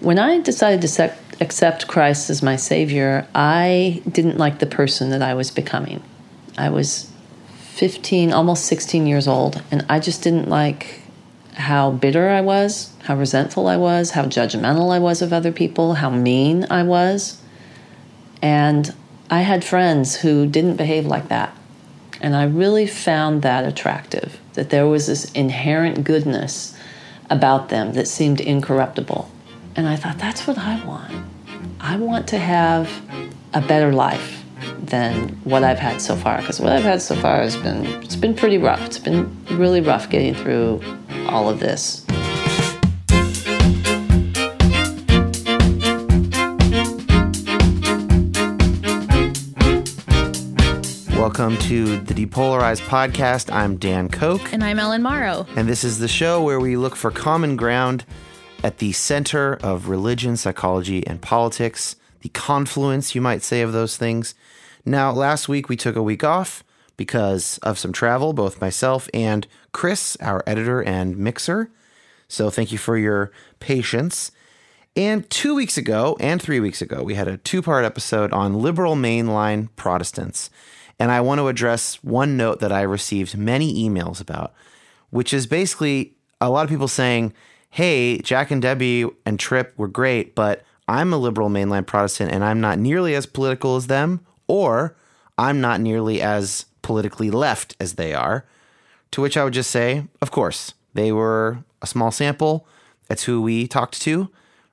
When I decided to accept Christ as my Savior, I didn't like the person that I was becoming. I was 15, almost 16 years old, and I just didn't like how bitter I was, how resentful I was, how judgmental I was of other people, how mean I was. And I had friends who didn't behave like that. And I really found that attractive, that there was this inherent goodness about them that seemed incorruptible. And I thought, that's what I want. I want to have a better life than what I've had so far. Because what I've had so far has been it's been pretty rough. It's been really rough getting through all of this. Welcome to the Depolarized Podcast. I'm Dan Koch. And I'm Ellen Morrow. And this is the show where we look for common ground at the center of religion, psychology, and politics, the confluence, you might say, of those things. Now, last week we took a week off because of some travel, both myself and Chris, our editor and mixer. So thank you for your patience. And two weeks ago and three weeks ago, we had a two part episode on liberal mainline Protestants. And I want to address one note that I received many emails about, which is basically a lot of people saying, hey, Jack and Debbie and Trip were great, but I'm a liberal mainline Protestant and I'm not nearly as political as them, or I'm not nearly as politically left as they are. To which I would just say, of course, they were a small sample. That's who we talked to.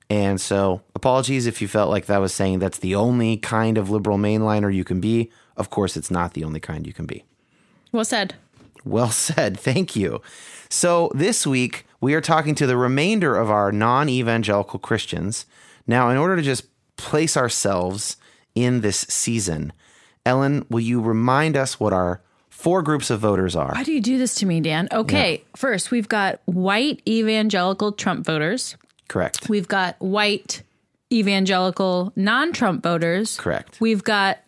And so, apologies if you felt like that was saying that's the only kind of liberal mainliner you can be. Of course, it's not the only kind you can be. Well said. Well said. Thank you. So, this week, we are talking to the remainder of our non evangelical Christians. Now, in order to just place ourselves in this season, Ellen, will you remind us what our four groups of voters are? Why do you do this to me, Dan? Okay, yeah. first, we've got white evangelical Trump voters. Correct. We've got white evangelical non Trump voters. Correct. We've got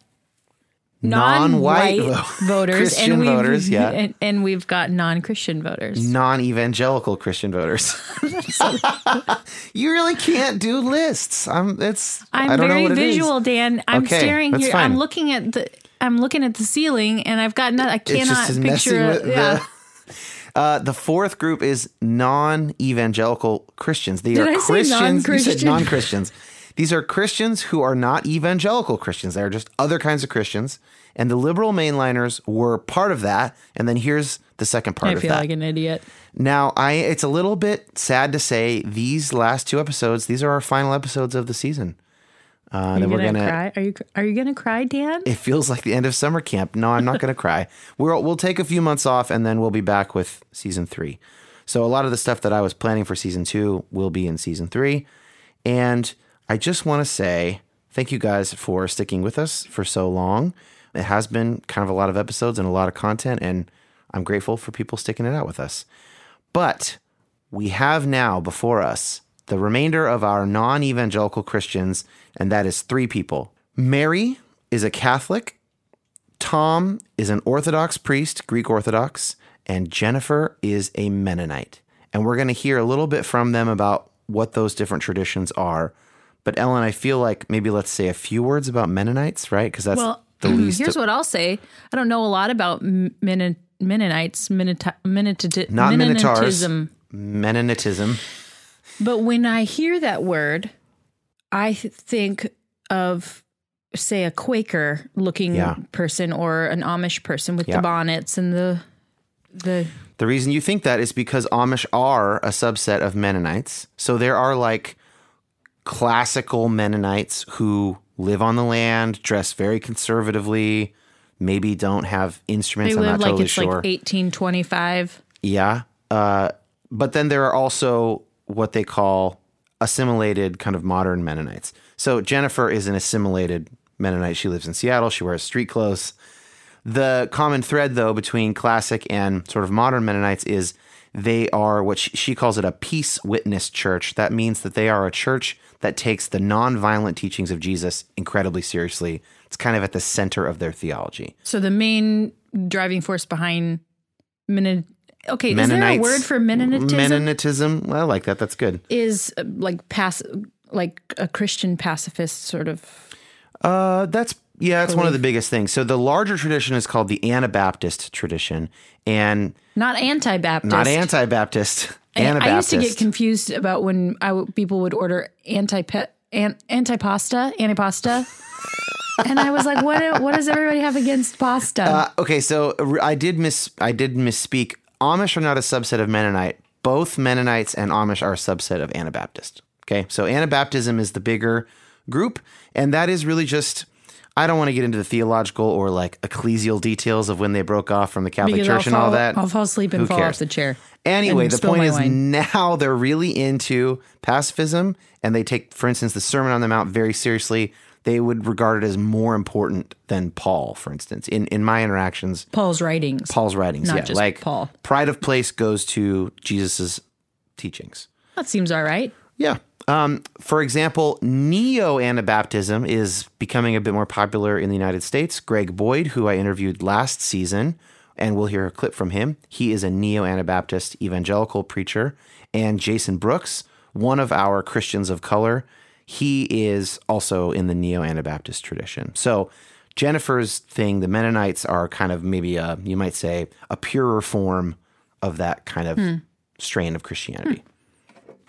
non-white, voters Christian and voters, yeah, and, and, we've got non-Christian voters, non-evangelical Christian voters. you really can't do lists. I'm. It's. I'm I not very know what visual, it is. Dan. I'm okay, staring here. Fine. I'm looking at the. I'm looking at the ceiling, and I've got. Not, I cannot picture. yeah. Uh, the fourth group is non-evangelical Christians. They Did are I Christians. You said non-Christians. These are Christians who are not evangelical Christians. They are just other kinds of Christians. And the liberal mainliners were part of that. And then here's the second part I of feel like an idiot. Now, I it's a little bit sad to say these last two episodes, these are our final episodes of the season. Uh, are you gonna, gonna, cry? Are you are you gonna cry, Dan? It feels like the end of summer camp. No, I'm not gonna cry. We'll we'll take a few months off and then we'll be back with season three. So a lot of the stuff that I was planning for season two will be in season three. And I just want to say thank you guys for sticking with us for so long. It has been kind of a lot of episodes and a lot of content, and I'm grateful for people sticking it out with us. But we have now before us the remainder of our non evangelical Christians, and that is three people. Mary is a Catholic, Tom is an Orthodox priest, Greek Orthodox, and Jennifer is a Mennonite. And we're going to hear a little bit from them about what those different traditions are. But Ellen, I feel like maybe let's say a few words about Mennonites, right? Because that's well, the mm-hmm, least. Here's what I'll say: I don't know a lot about Mennonites, Mennonites, Mennonit- not Mennonitism. Mennonitism. But when I hear that word, I think of say a Quaker looking Yeah. person or an Amish person with Yeah. the bonnets and the the The reason you think that is because Amish are a subset of Mennonites. So there are like classical Mennonites who live on the land, dress very conservatively, maybe don't have instruments. they I'm live not like totally it's sure. like 1825. Yeah. Uh, but then there are also what they call assimilated kind of modern Mennonites. So Jennifer is an assimilated Mennonite. She lives in Seattle. She wears street clothes. The common thread, though, between classic and sort of modern Mennonites is they are what she calls it a peace witness church. That means that they are a church that takes the nonviolent teachings of Jesus incredibly seriously. It's kind of at the center of their theology. So the main driving force behind Mennon. Okay, is there a word for Mennonitism? Mennonitism. Well, I like that. That's good. is uh, like pass like a Christian pacifist sort of. Uh, that's yeah, that's one of the biggest things. So the larger tradition is called the Anabaptist tradition, and Not anti-Baptist. not anti-Baptist. Anabaptist. I used to get confused about when I w- people would order anti an, anti-pasta, antipasta. and I was like, what what does everybody have against pasta? Uh, okay, so I did miss I did misspeak. Amish are not a subset of Mennonite. Both Mennonites and Amish are a subset of Anabaptist. Okay, so Anabaptism is the bigger group, and that is really just. I don't want to get into the theological or like ecclesial details of when they broke off from the Catholic because Church I'll and all that. I'll fall asleep and Who fall cares? off the chair. Anyway, the point is wine. now they're really into pacifism and they take, for instance, the Sermon on the Mount very seriously. They would regard it as more important than Paul, for instance. In in my interactions, Paul's writings. Paul's writings, yeah, like Paul. pride of place goes to Jesus's teachings. That seems all right. Yeah. Um, for example, neo Anabaptism is becoming a bit more popular in the United States. Greg Boyd, who I interviewed last season, and we'll hear a clip from him, he is a neo Anabaptist evangelical preacher. And Jason Brooks, one of our Christians of color, he is also in the neo Anabaptist tradition. So, Jennifer's thing, the Mennonites are kind of maybe a, you might say, a purer form of that kind of strain of Christianity.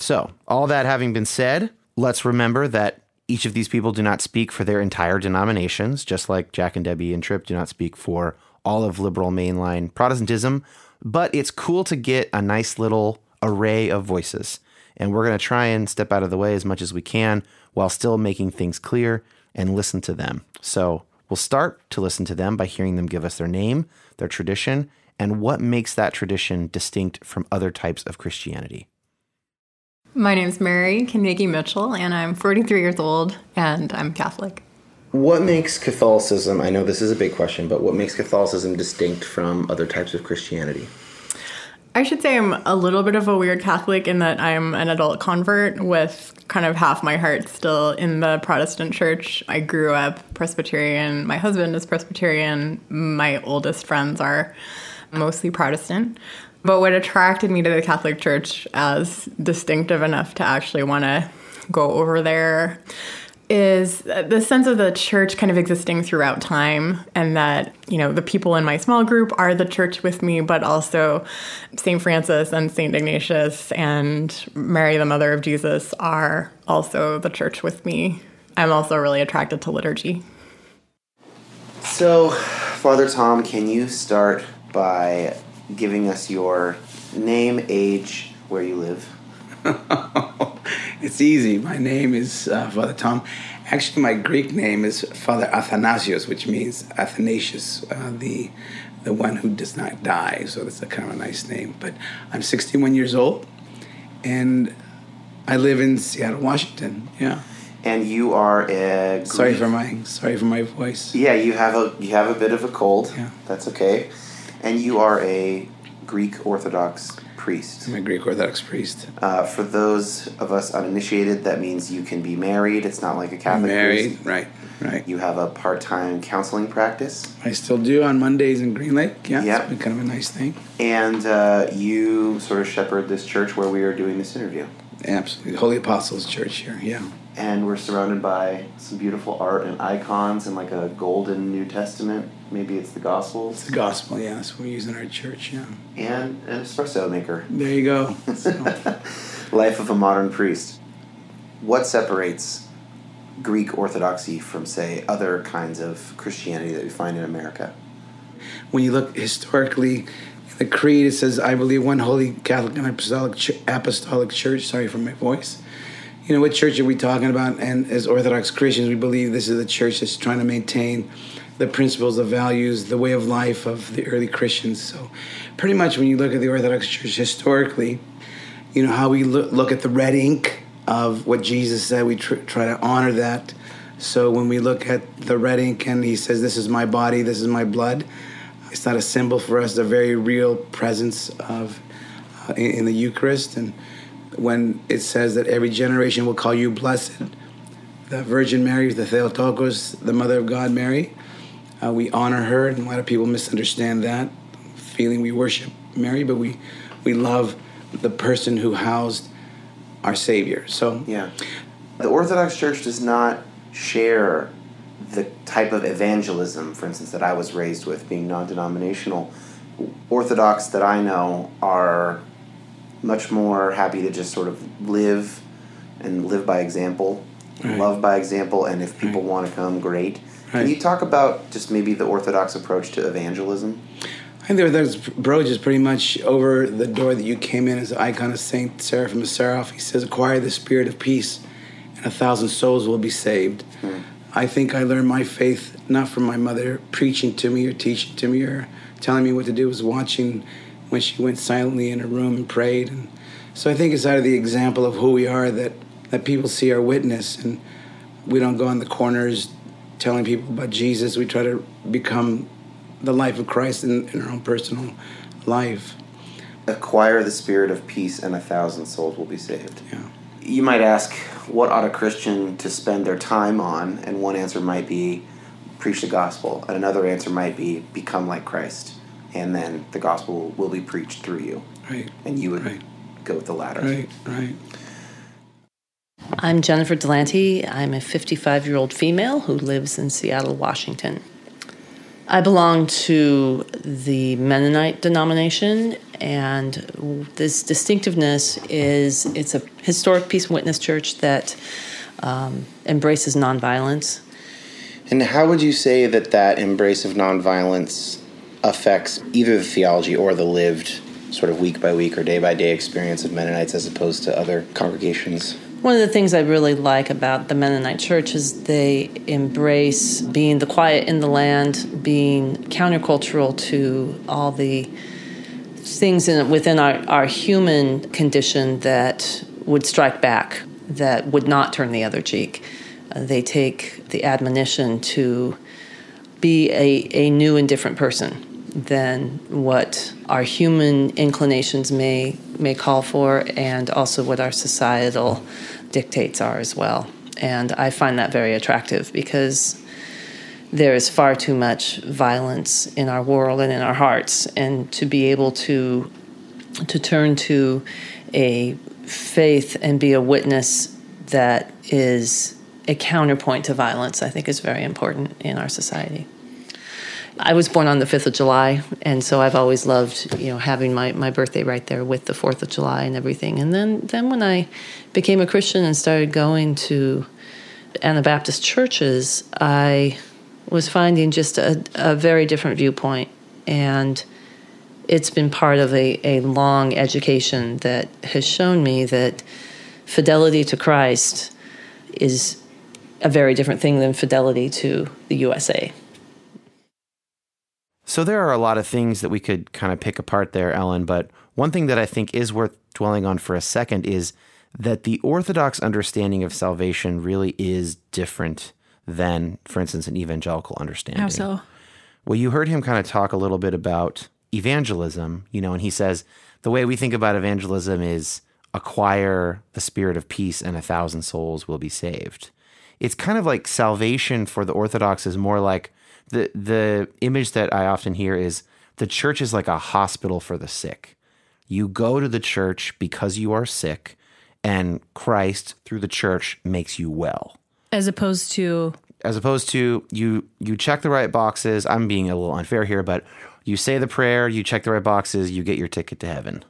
So, all that having been said, let's remember that each of these people do not speak for their entire denominations, just like Jack and Debbie and Tripp do not speak for all of liberal mainline Protestantism. But it's cool to get a nice little array of voices. And we're going to try and step out of the way as much as we can while still making things clear and listen to them. So, we'll start to listen to them by hearing them give us their name, their tradition, and what makes that tradition distinct from other types of Christianity. My name's Mary Carnegie Mitchell, and I'm 43 years old, and I'm Catholic. What makes Catholicism, I know this is a big question, but what makes Catholicism distinct from other types of Christianity? I should say I'm a little bit of a weird Catholic in that I'm an adult convert with kind of half my heart still in the Protestant church. I grew up Presbyterian. My husband is Presbyterian. My oldest friends are mostly Protestant. But what attracted me to the Catholic Church as distinctive enough to actually want to go over there is the sense of the church kind of existing throughout time and that you know the people in my small group are the church with me but also st francis and st ignatius and mary the mother of jesus are also the church with me. I'm also really attracted to liturgy. So, Father Tom, can you start by giving us your name, age, where you live? It's easy. My name is uh, Father Tom. Actually, my Greek name is Father Athanasios, which means Athanasius, uh, the the one who does not die. So that's a kind of a nice name. But I'm 61 years old, and I live in Seattle, Washington. Yeah. And you are a Sorry for my sorry for my voice. Yeah, you have a you have a bit of a cold. Yeah. That's okay. And you are a Greek Orthodox priest. I'm a Greek Orthodox priest. Uh, for those of us uninitiated, that means you can be married. It's not like a Catholic Married, priest. right, right. You have a part-time counseling practice, I still do on Mondays in Green Lake. Yeah, Yep. it's been kind of a nice thing. and uh, you sort of shepherd this church where we are doing this interview. Absolutely, Holy Apostles Church here. Yeah. And we're surrounded by some beautiful art and icons and like a golden New Testament. Maybe it's the Gospels The gospel, yeah, that's what we use in our church, yeah. and an espresso maker. There you go. So, Life of a modern priest. What separates Greek Orthodoxy from, say, other kinds of Christianity that we find in America? when you look historically, the creed it says, "I believe one holy Catholic and apostolic ch- apostolic church." Sorry for my voice. You know what church are we talking about? And as Orthodox Christians, we believe this is the church that's trying to maintain the principles, the values, the way of life of the early Christians. So, pretty much when you look at the Orthodox Church historically, you know how we look, at the red ink of what Jesus said. We tr- try to honor that. So when we look at the red ink and he says, "This is my body, this is my blood," it's not a symbol for us. It's a very real presence of uh, in, in the Eucharist. And when it says that every generation will call you blessed, the Virgin Mary, the Theotokos, the Mother of God, Mary, uh, we honor her. And a lot of people misunderstand that, feeling we worship Mary, but we we love the person who housed our Savior. So Yeah. The Orthodox Church does not share the type of evangelism, for instance, that I was raised with, being non denominational. Orthodox that I know are much more happy to just sort of live and live by example, Right. love by example, and if people want to come, great. Can you talk about just maybe the Orthodox approach to evangelism? I think the Orthodox approach is pretty much over the door that you came in as the icon of Saint Seraphim of Sarov. He says, "Acquire the spirit of peace, and a thousand souls will be saved." Hmm. I think I learned my faith not from my mother preaching to me or teaching to me or telling me what to do. It was watching when she went silently in her room and prayed. And so I think it's out of the example of who we are that that people see our witness, and we don't go on the corners telling people about Jesus. We try to become the life of Christ in, in our own personal life. Acquire the spirit of peace, and a thousand souls will be saved. Yeah. You might ask, what ought a Christian to spend their time on? And one answer might be preach the gospel, and another answer might be become like Christ, and then the gospel will be preached through you. Right. And you would Right. go with the latter. Right. Right. I'm Jennifer Delante. I'm a 55 year old female who lives in Seattle, Washington. I belong to the Mennonite denomination, and this distinctiveness is it's a historic peace witness church that um, embraces nonviolence. And how would you say that that embrace of nonviolence affects either the theology or the lived, sort of week by week or day by day experience of Mennonites as opposed to other congregations? One of the things I really like about the Mennonite church is they embrace being the quiet in the land, being countercultural to all the things in, within our, our human condition that would strike back, that would not turn the other cheek. Uh, they take the admonition to be a, a new and different person than what our human inclinations may may call for and also what our societal dictates are as well. And I find that very attractive because there is far too much violence in our world and in our hearts and to be able to to turn to a faith and be a witness that is a counterpoint to violence, I think is very important in our society. I was born on the 5th of July, and so I've always loved, you know, having my, my birthday right there with the 4th of July and everything. And then, then when I became a Christian and started going to Anabaptist churches, I was finding just a, a very different viewpoint. And it's been part of a, a long education that has shown me that fidelity to Christ is a very different thing than fidelity to the USA. So there are a lot of things that we could kind of pick apart there, Ellen, but one thing that I think is worth dwelling on for a second is that the Orthodox understanding of salvation really is different than, for instance, an evangelical understanding. How so? Well, you heard him kind of talk a little bit about evangelism, you know, and he says the way we think about evangelism is acquire the spirit of peace and a thousand souls will be saved. It's kind of like salvation for the Orthodox is more like the the image that I often hear is the church is like a hospital for the sick. You go to the church because you are sick, and Christ through the church makes you well. As opposed to as opposed to you you check the right boxes. I'm being a little unfair here but you say the prayer you check the right boxes you get your ticket to heaven.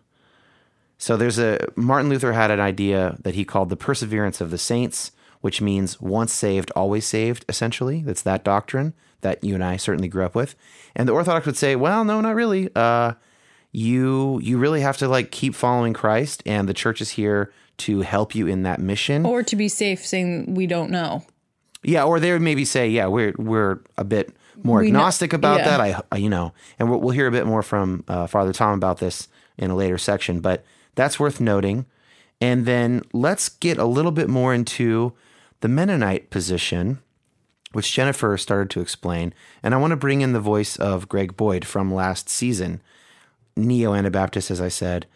So there's a martin luther had an idea that he called the perseverance of the saints which means once saved always saved essentially. That's that doctrine that you and i certainly grew up with and the orthodox would say well no not really uh, you you really have to like keep following christ and the church is here to help you in that mission or to be safe saying we don't know. yeah, or they would maybe say, yeah, we're we're a bit more We know- agnostic about yeah. that. I, I- you know, and we'll, we'll hear a bit more from uh, Father Tom about this in a later section, but that's worth noting. And then let's get a little bit more into the Mennonite position, which Jennifer started to explain. And I want to bring in the voice of Greg Boyd from last season, neo Anabaptist, as I said.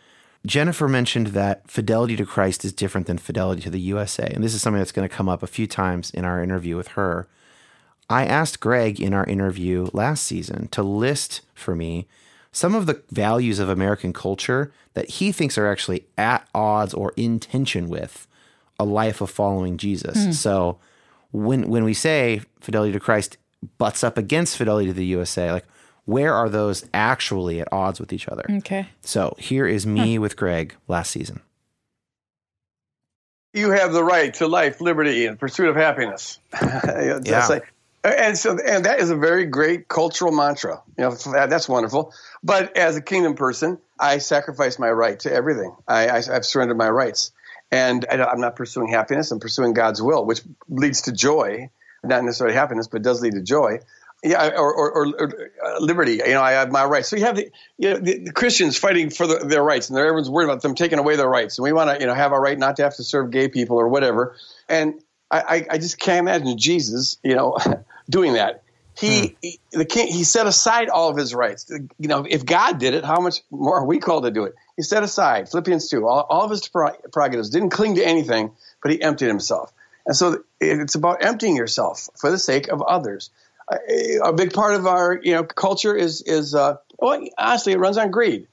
Jennifer mentioned that fidelity to Christ is different than fidelity to the USA. And this is something that's going to come up a few times in our interview with her. I asked Greg in our interview last season to list for me some of the values of American culture that he thinks are actually at odds or in tension with a life of following Jesus. Hmm. So when when we say fidelity to Christ butts up against fidelity to the USA, like where are those actually at odds with each other? Okay. So here is me with Greg last season. you have the right to life, liberty, and pursuit of happiness. That's Yeah. like- and so, and that is a very great cultural mantra. You know, that's wonderful. But as a kingdom person, I sacrifice my right to everything. I, I, I've surrendered my rights, and I, am not pursuing happiness. I'm pursuing God's will, which leads to joy, not necessarily happiness, but does lead to joy. Yeah, or, or, or, or uh, liberty. You know, I have my rights. So you have the, you know, the, the Christians fighting for the, their rights, and everyone's worried about them taking away their rights. And we want to, you know, have our right not to have to serve gay people or whatever. And I, I, I just can't imagine Jesus, you know, doing that. He, he, the king, he set aside all of his rights. You know, if God did it, how much more are we called to do it? He set aside Philippians two, all, all of his prerogatives, didn't cling to anything, but he emptied himself. And so it's about emptying yourself for the sake of others. A big part of our you know culture is is uh, well honestly it runs on greed.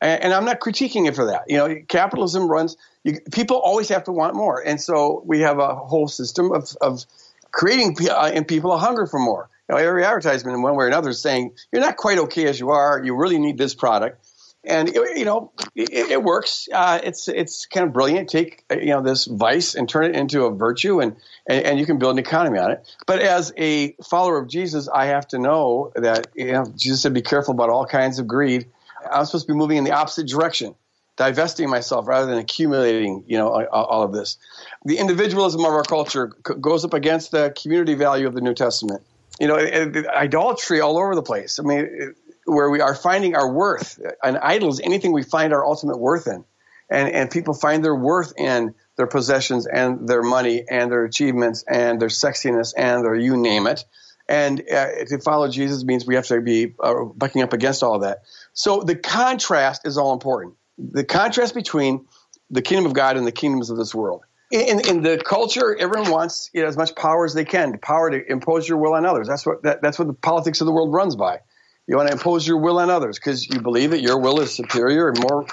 And, and, I'm not critiquing it for that. You know capitalism runs you, people always have to want more. And so we have a whole system of, of creating uh, in people a hunger for more you know every advertisement in one way or another is saying you're not quite okay as you are you really need this product and you know it, it works. Uh, it's it's kind of brilliant. Take you know this vice and turn it into a virtue, and, and, and you can build an economy on it. But as a follower of Jesus, I have to know that you know Jesus said, "Be careful about all kinds of greed." I'm supposed to be moving in the opposite direction, divesting myself rather than accumulating. You know all of this. The individualism of our culture goes up against the community value of the New Testament. You know, idolatry all over the place. I mean where we are finding our worth. An idol is anything we find our ultimate worth in. And, and people find their worth in their possessions and their money and their achievements and their sexiness and their you name it. And uh, to follow Jesus means we have to be uh, bucking up against all that. So the contrast is all important. The contrast between the kingdom of God and the kingdoms of this world. In, in the culture, everyone wants you know, as much power as they can, the power to impose your will on others. That's what that, that's what the politics of the world runs by. You want to impose your will on others because you believe that your will is superior and more,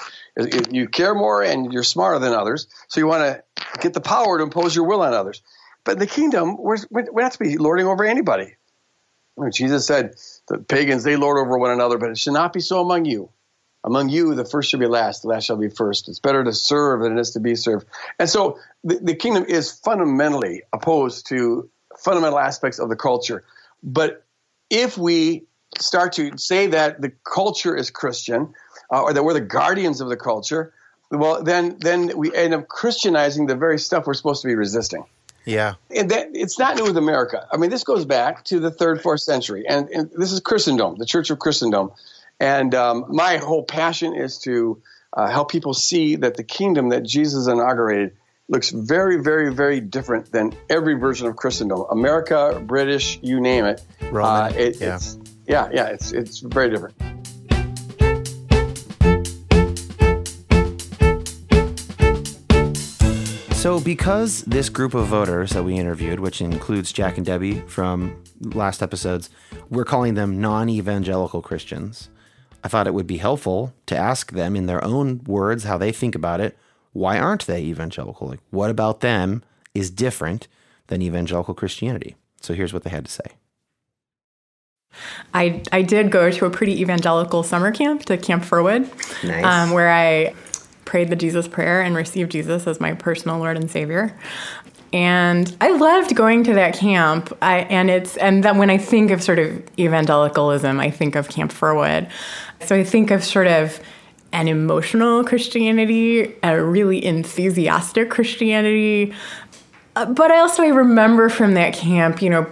you care more and you're smarter than others. So you want to get the power to impose your will on others. But in the kingdom, we're, we're not to be lording over anybody. Jesus said, the pagans, they lord over one another, but it should not be so among you. Among you, the first shall be last, the last shall be first. It's better to serve than it is to be served. And so the, the kingdom is fundamentally opposed to fundamental aspects of the culture. But if we start to say that the culture is Christian uh, or that we're the guardians of the culture, well, then then we end up Christianizing the very stuff we're supposed to be resisting. Yeah, and that, it's not new with America. I mean, this goes back to the third, fourth century, and, and this is Christendom, the Church of Christendom. And um, my whole passion is to uh, help people see that the kingdom that Jesus inaugurated looks very, very, very different than every version of Christendom. America, British, you name it. Roman, uh, it yeah. It's, yeah, yeah, it's it's very different. So, because this group of voters that we interviewed, which includes Jack and Debbie from last episodes, we're calling them non evangelical Christians, I thought it would be helpful to ask them in their own words how they think about it. Why aren't they evangelical? Like, what about them is different than evangelical Christianity? So, here's what they had to say. I, I did go to a pretty evangelical summer camp to Camp Firwood, Nice. um, where I prayed the Jesus prayer and received Jesus as my personal Lord and Savior. And I loved going to that camp. I, and it's and then when I think of sort of evangelicalism, I think of Camp Firwood. So I think of sort of an emotional Christianity, a really enthusiastic Christianity. Uh, but I also I remember from that camp, you know,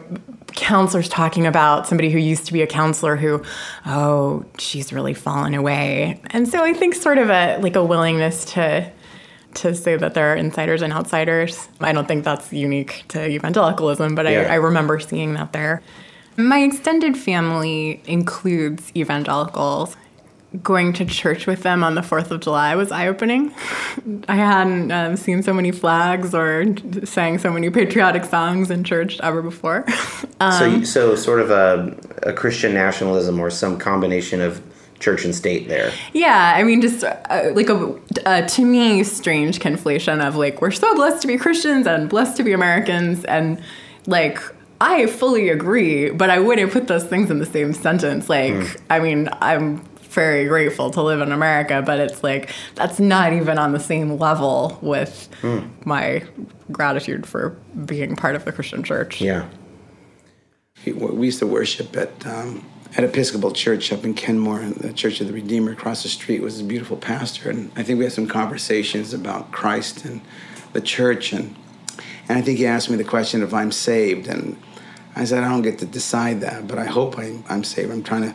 counselors talking about somebody who used to be a counselor who oh she's really fallen away and so i think sort of a like a willingness to to say that there are insiders and outsiders i don't think that's unique to evangelicalism but Yeah. I, I remember seeing that there my extended family includes evangelicals going to church with them on the 4th of July was eye opening. I hadn't um, seen so many flags or sang so many patriotic songs in church ever before. so, Um, you- so sort of a, a Christian nationalism or some combination of church and state there. Yeah, I mean, just uh, like a, a to me strange conflation of like we're so blessed to be Christians and blessed to be Americans, and like I fully agree, but I wouldn't put those things in the same sentence. Like, I mean, I'm very grateful to live in America, but it's like that's not even on the same level with my gratitude for being part of the Christian church. Yeah. We used to worship at um, at Episcopal Church up in Kenmore, the Church of the Redeemer across the street was a beautiful pastor, and I think we had some conversations about Christ and the church, and and I think he asked me the question if I'm saved, and I said I don't get to decide that, but I hope I'm, I'm saved. I'm trying to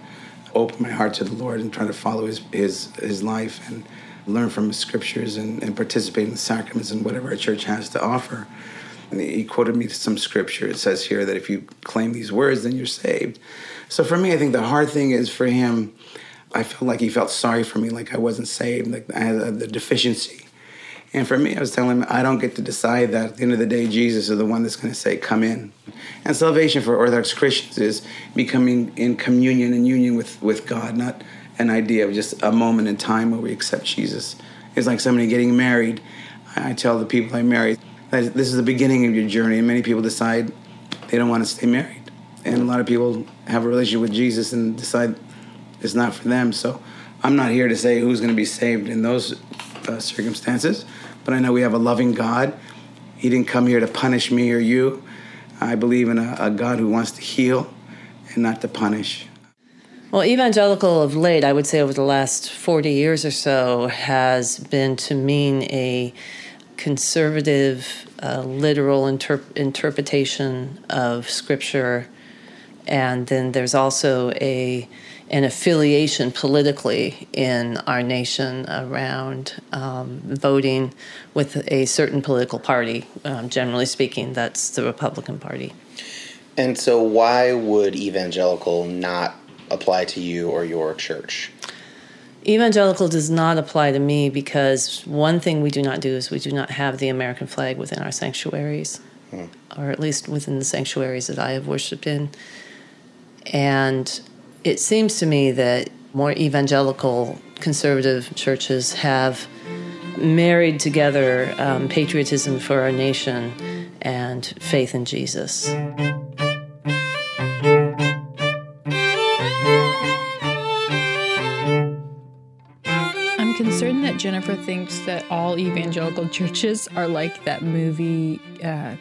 open my heart to the Lord and try to follow His His His life and learn from His scriptures and, and participate in the sacraments and whatever our church has to offer. And he quoted me some scripture. It says here that if you claim these words, then you're saved. So for me, I think the hard thing is for him. I felt like he felt sorry for me, like I wasn't saved, like I had uh, the deficiency. And for me, I was telling him, I don't get to decide that. At the end of the day, Jesus is the one that's going to say, Come in. And salvation for Orthodox Christians is becoming in communion and union with, with God, not an idea of just a moment in time where we accept Jesus. It's like somebody getting married. I tell the people I marry this is the beginning of your journey, and many people decide they don't want to stay married. And a lot of people have a relationship with Jesus and decide it's not for them. So I'm not here to say who's going to be saved in those uh, circumstances, but I know we have a loving God. He didn't come here to punish me or you. I believe in a, a God who wants to heal and not to punish. Well, evangelical of late, I would say over the last 40 years or so, has been to mean a conservative, uh, literal interp- interpretation of Scripture. And then there's also a an affiliation politically in our nation around um, voting with a certain political party. Um, generally speaking, that's the Republican Party. And so, why would evangelical not apply to you or your church? Evangelical does not apply to me because one thing we do not do is we do not have the American flag within our sanctuaries, or at least within the sanctuaries that I have worshiped in. And it seems to me that more evangelical conservative churches have married together um, patriotism for our nation and faith in Jesus. I'm concerned that Jennifer thinks that all evangelical churches are like that movie, uh,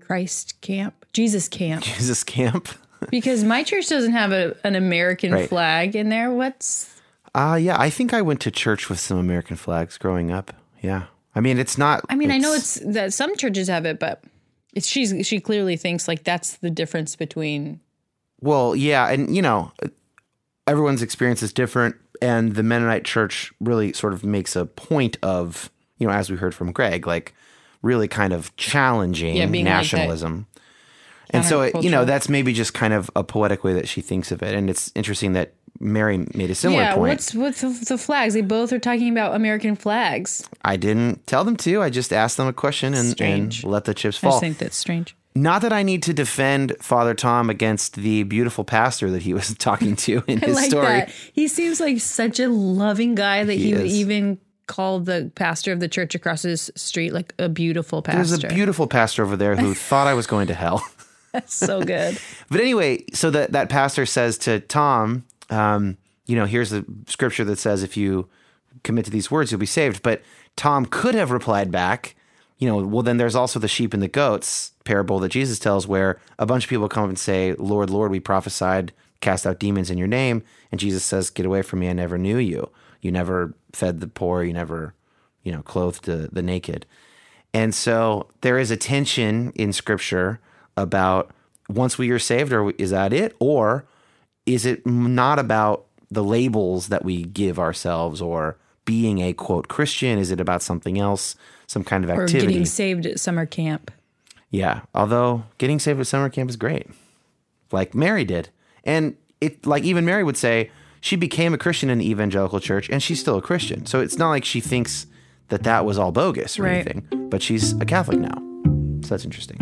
Christ Camp, Jesus Camp. Jesus Camp? Because my church doesn't have a, an American Right. flag in there. What's Uh, yeah, I think I went to church with some American flags growing up. Yeah. I mean, it's not. I mean, I know it's that some churches have it, but it's she's she clearly thinks like that's the difference between Well, yeah, and you know, everyone's experience is different, and the Mennonite Church really sort of makes a point of, you know, as we heard from Greg, like really kind of challenging Yeah, being like nationalism. And so, it, you know, that's maybe just kind of a poetic way that she thinks of it, and it's interesting that Mary made a similar yeah. point. What's what's the, the flags? They both are talking about American flags. I didn't tell them to. I just asked them a question and, and let the chips fall. i think that's strange. Not that I need to defend Father Tom against the beautiful pastor that he was talking to in I his like story. that. He seems like such a loving guy that He he, would even call the pastor of the church across his street like a beautiful pastor. There's a beautiful pastor over there who thought I was going to hell. That's so good. But anyway, so that that pastor says to Tom, um, you know, here's the scripture that says if you commit to these words, you'll be saved. But Tom could have replied back, you know, well, then there's also the sheep and the goats parable that Jesus tells, where a bunch of people come up and say, Lord, Lord, we prophesied, cast out demons in your name. And Jesus says, Get away from me. I never knew you. You never fed the poor. You never, you know, clothed the, the naked. And so there is a tension in scripture about once we are saved, or is that it? Or is it not about the labels that we give ourselves or being a quote Christian? Is it about something else, some kind of Or activity? getting saved at summer camp. yeah. Although getting saved at summer camp is great, like Mary did. And it, like even Mary would say, she became a Christian in the evangelical church and she's still a Christian. So it's not like she thinks that that was all bogus or Right. anything, but she's a Catholic now. So that's interesting.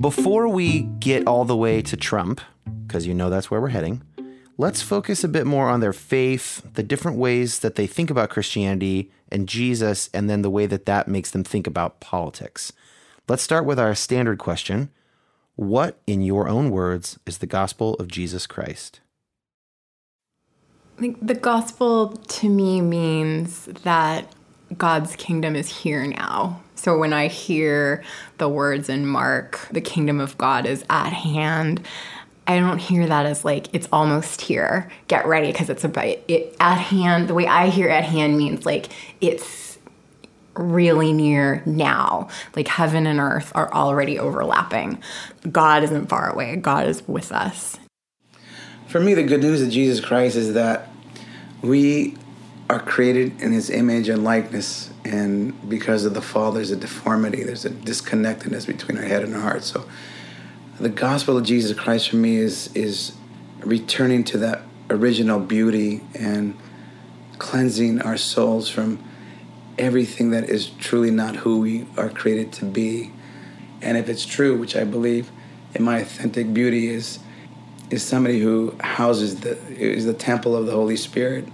Before we get all the way to Trump, because you know that's where we're heading, let's focus a bit more on their faith, the different ways that they think about Christianity and Jesus, and then the way that that makes them think about politics. Let's start with our standard question What, in your own words, is the gospel of Jesus Christ? I think the gospel to me means that God's kingdom is here now. So when I hear the words in Mark, the kingdom of God is at hand, I don't hear that as like it's almost here. Get ready because it's about it at hand. The way I hear at hand means like it's really near now. Like heaven and earth are already overlapping. God isn't far away. God is with us. For me, the good news of Jesus Christ is that we are created in his image and likeness, and because of the fall, there's a deformity, there's a disconnectedness between our head and our heart. So, the gospel of Jesus Christ for me is is returning to that original beauty and cleansing our souls from everything that is truly not who we are created to be. And if it's true, which I believe in my authentic beauty is is somebody who houses the is the temple of the Holy Spirit.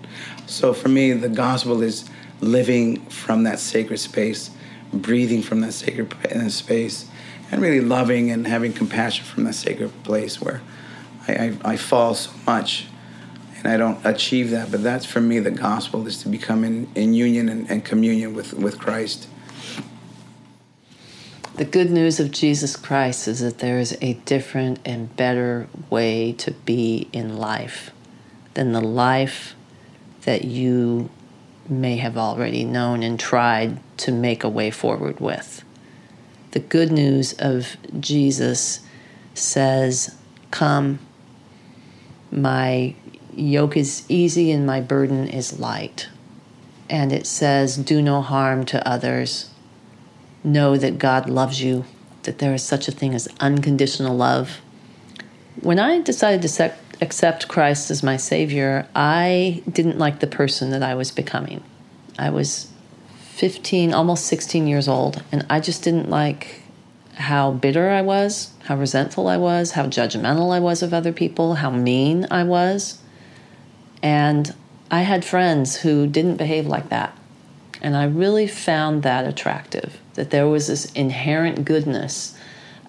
So for me, the gospel is living from that sacred space, breathing from that sacred uh, space, and really loving and having compassion from that sacred place where I, I, I fall so much and I don't achieve that. But that's for me the gospel is to become in, in union and, and communion with, with Christ. The good news of Jesus Christ is that there is a different and better way to be in life than the life that you may have already known and tried to make a way forward with. The good news of Jesus says, Come, my yoke is easy and my burden is light. And it says, Do no harm to others know that God loves you, that there is such a thing as unconditional love. When I decided to sec- accept Christ as my Savior, I didn't like the person that I was becoming. I was 15, almost 16 years old, and I just didn't like how bitter I was, how resentful I was, how judgmental I was of other people, how mean I was. And I had friends who didn't behave like that. And I really found that attractive that there was this inherent goodness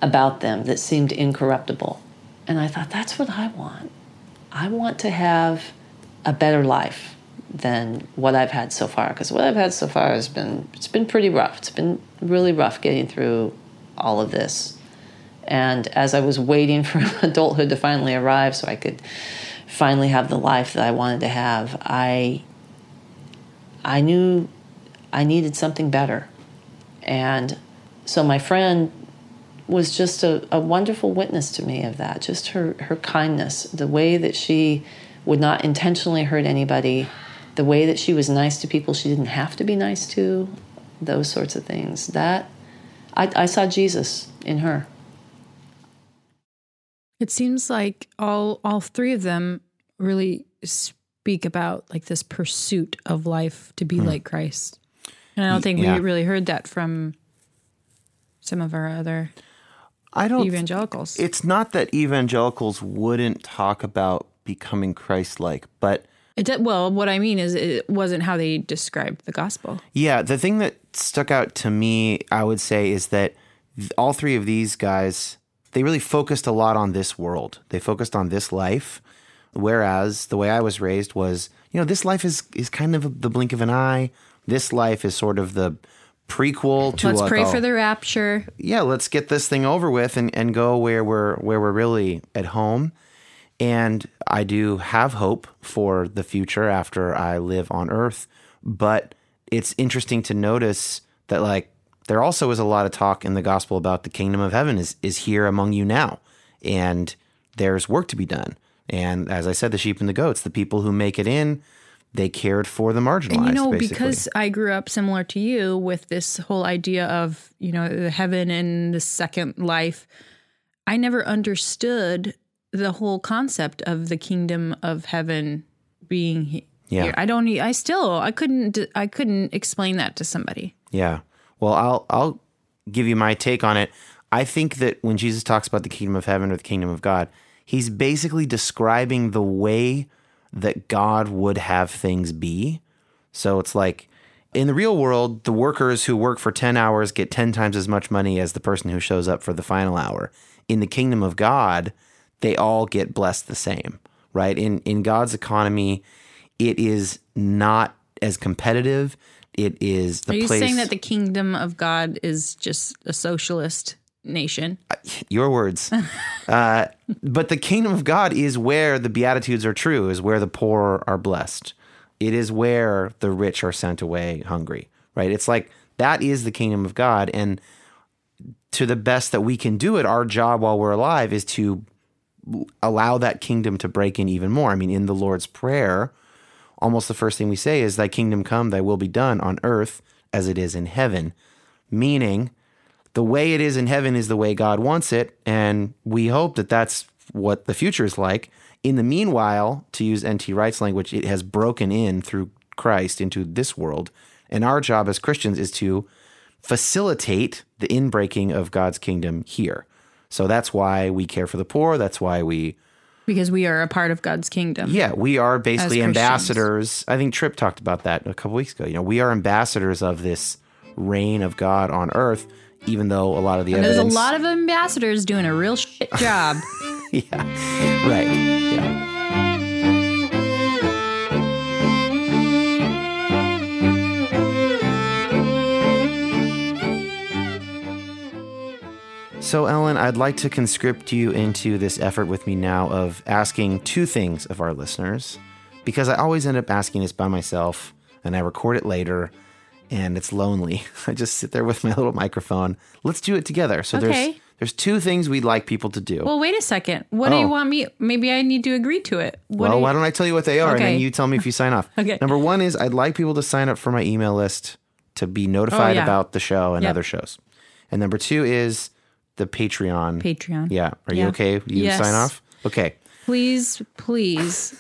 about them that seemed incorruptible. And I thought, that's what I want. I want to have a better life than what I've had so far. Because what I've had so far has been it's been pretty rough. It's been really rough getting through all of this. And as I was waiting for adulthood to finally arrive so I could finally have the life that I wanted to have, I I knew I needed something better. And so my friend was just a, a wonderful witness to me of that. Just her, her kindness, the way that she would not intentionally hurt anybody, the way that she was nice to people she didn't have to be nice to, those sorts of things. That I, I saw Jesus in her. It seems like all all three of them really speak about like this pursuit of life to be hmm. like Christ. And I don't think yeah. we really heard that from some of our other I don't evangelicals. It's not that evangelicals wouldn't talk about becoming Christ-like, but it did, well, what I mean is it wasn't how they described the gospel. Yeah, the thing that stuck out to me, I would say, is that all three of these guys they really focused a lot on this world. They focused on this life, whereas the way I was raised was, you know, this life is is kind of the blink of an eye. This life is sort of the prequel to let's pray for the rapture. Yeah let's get this thing over with and, and go where we're where we're really at home. And i do have hope for the future after i live on earth but it's interesting to notice that like there also is a lot of talk in the gospel about the kingdom of heaven is is here among you now and there's work to be done. And as i said the sheep and the goats the people who make it in they cared for the marginalized. And you know, basically. because I grew up similar to you with this whole idea of you know the heaven and the second life, I never understood the whole concept of the kingdom of heaven being here. Yeah. I don't. I still. I couldn't. I couldn't explain that to somebody. Yeah. Well, I'll. I'll give you my take on it. I think that when Jesus talks about the kingdom of heaven or the kingdom of God, he's basically describing the way that God would have things be. So it's like in the real world, the workers who work for 10 hours get 10 times as much money as the person who shows up for the final hour. In the kingdom of God, they all get blessed the same, right? In in God's economy, it is not as competitive. It is the Are you place saying that the kingdom of God is just a socialist nation? Your words. uh, but the kingdom of God is where the beatitudes are true, is where the poor are blessed. It is where the rich are sent away hungry, right? It's like that is the kingdom of God. And to the best that we can do it, our job while we're alive is to allow that kingdom to break in even more. I mean, in the Lord's Prayer, almost the first thing we say is, Thy kingdom come, thy will be done on earth as it is in heaven. Meaning, the way it is in heaven is the way God wants it. And we hope that that's what the future is like. In the meanwhile, to use N.T. Wright's language, it has broken in through Christ into this world. And our job as Christians is to facilitate the inbreaking of God's kingdom here. So that's why we care for the poor. That's why we, Because we are a part of God's kingdom. yeah, we are basically ambassadors. I think Tripp talked about that a couple weeks ago. You know, we are ambassadors of this reign of God on earth, even though a lot of the There's evidence. a lot of ambassadors doing a real shit job. yeah, right. Yeah. So, Ellen, I'd like to conscript you into this effort with me now of asking two things of our listeners because I always end up asking this by myself and I record it later and it's lonely. I just sit there with my little microphone. Let's do it together. So, there's Okay. there's two things we'd like people to do. well, wait a second. What do Oh. you want me? Maybe I need to agree to it. What well, do you- why don't I tell you what they are and then you tell me if you sign off. Okay. Number one is I'd like people to sign up for my email list to be notified Oh, yeah. about the show and Yep. other shows. And number two is the Patreon. Patreon. Yeah. Are you okay? You Yes. sign off? Okay. Please, please,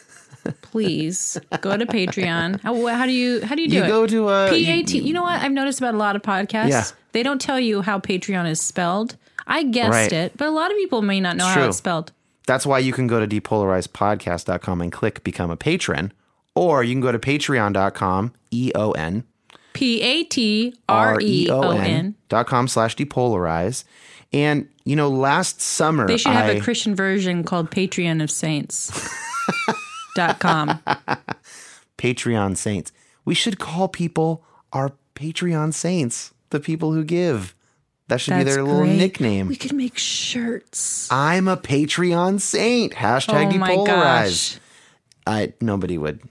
please go to Patreon. How, how do you how do you do You it? go to, uh, P A T. you- know what I've noticed about a lot of podcasts? Yeah. They don't tell you how Patreon is spelled. I guessed Right. it, but a lot of people may not know how it's spelled. That's why you can go to depolarizedpodcast.com and click become a patron. Or you can go to patreon.com, E O N, P A T R E O N. dot com slash depolarize. And, you know, last summer, They should have I, a Christian version called Patreon of Saints. dot com. Patreon saints. We should call people our Patreon saints, the people who give. That should be That's their little great. nickname. We could make shirts. I'm a Patreon saint. Hashtag oh my depolarize. gosh. I nobody would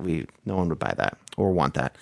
we no one would buy that or want that.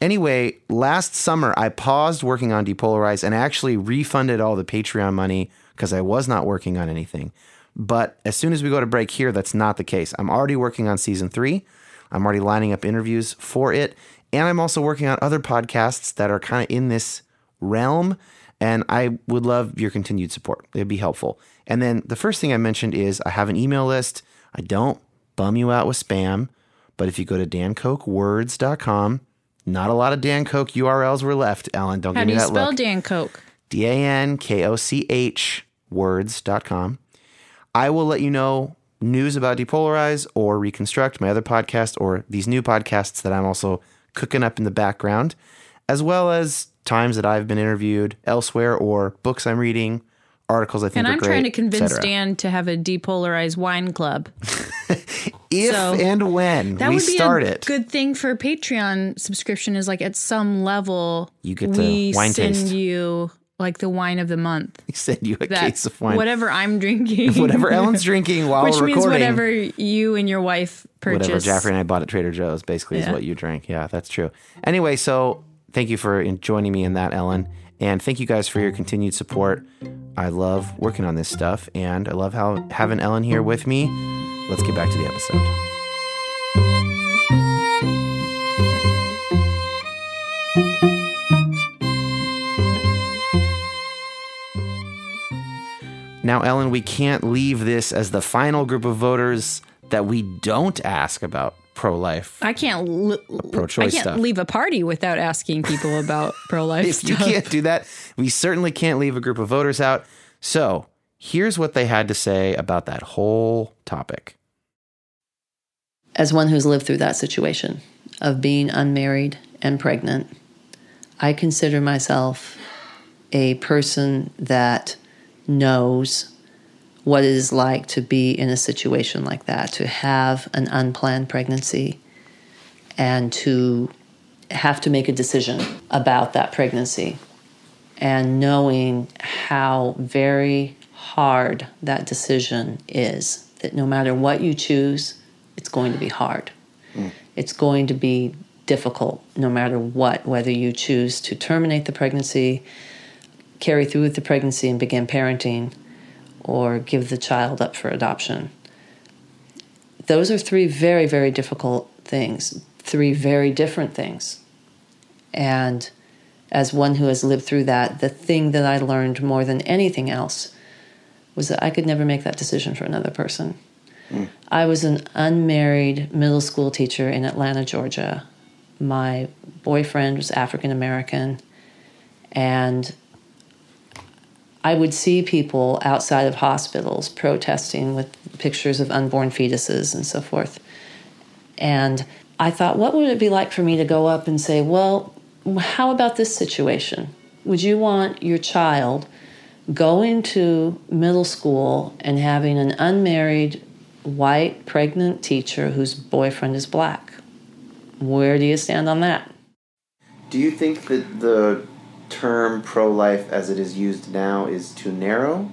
Anyway, last summer I paused working on Depolarize and actually refunded all the Patreon money because I was not working on anything. But as soon as we go to break here, that's not the case. I'm already working on season three. I'm already lining up interviews for it. And I'm also working on other podcasts that are kind of in this realm. And I would love your continued support. It'd be helpful. And then the first thing I mentioned is I have an email list. I don't bum you out with spam, but if you go to dankochwords.com, not a lot of Dan Koch URLs were left, Ellen. Don't How give do me you that spell look. Dan Koch? D A N K O C H words.com. I will let you know news about Depolarize or Reconstruct, my other podcast, or these new podcasts that I'm also cooking up in the background, as well as times that I've been interviewed elsewhere or books I'm reading, articles I think And I'm great, trying to convince. Dan to have a depolarized wine club. if so- and when That we would be start a it. good thing for Patreon subscription is like at some level You get the we wine send taste. you like the wine of the month. We send you a That case of wine. whatever I'm drinking, Whatever Ellen's drinking while which we're means whatever you and your wife purchased. Whatever Jaffrey and I bought at Trader Joe's basically is Yeah. what you drink. Yeah, that's true. Anyway, so thank you for joining me in that, Ellen. And thank you guys for your continued support. I love working on this stuff and I love how having Ellen here with me. Let's get back to the episode. Now, Ellen, we can't leave this as the final group of voters that we don't ask about pro life. I can't. Li- Pro-choice I can't stuff. leave a party without asking people about pro life If you can't do that, we certainly can't leave a group of voters out. So here's what they had to say about that whole topic. as one who's lived through that situation of being unmarried and pregnant, I consider myself a person that knows what it is like to be in a situation like that, to have an unplanned pregnancy and to have to make a decision about that pregnancy. And knowing how very hard that decision is that no matter what you choose it's going to be hard. Hmm. It's going to be difficult no matter what whether you choose to terminate the pregnancy carry through with the pregnancy and begin parenting or give the child up for adoption those are three very very difficult things three very different things and as one who has lived through that, the thing that I learned more than anything else was that I could never make that decision for another person. Hmm. I was an unmarried middle school teacher in Atlanta, Georgia. My boyfriend was African American, and I would see people outside of hospitals protesting with pictures of unborn fetuses and so forth. And I thought, what would it be like for me to go up and say, well, how about this situation? Would you want your child going to middle school and having an unmarried white pregnant teacher whose boyfriend is black? Where do you stand on that? Do you think that the term pro life as it is used now is too narrow?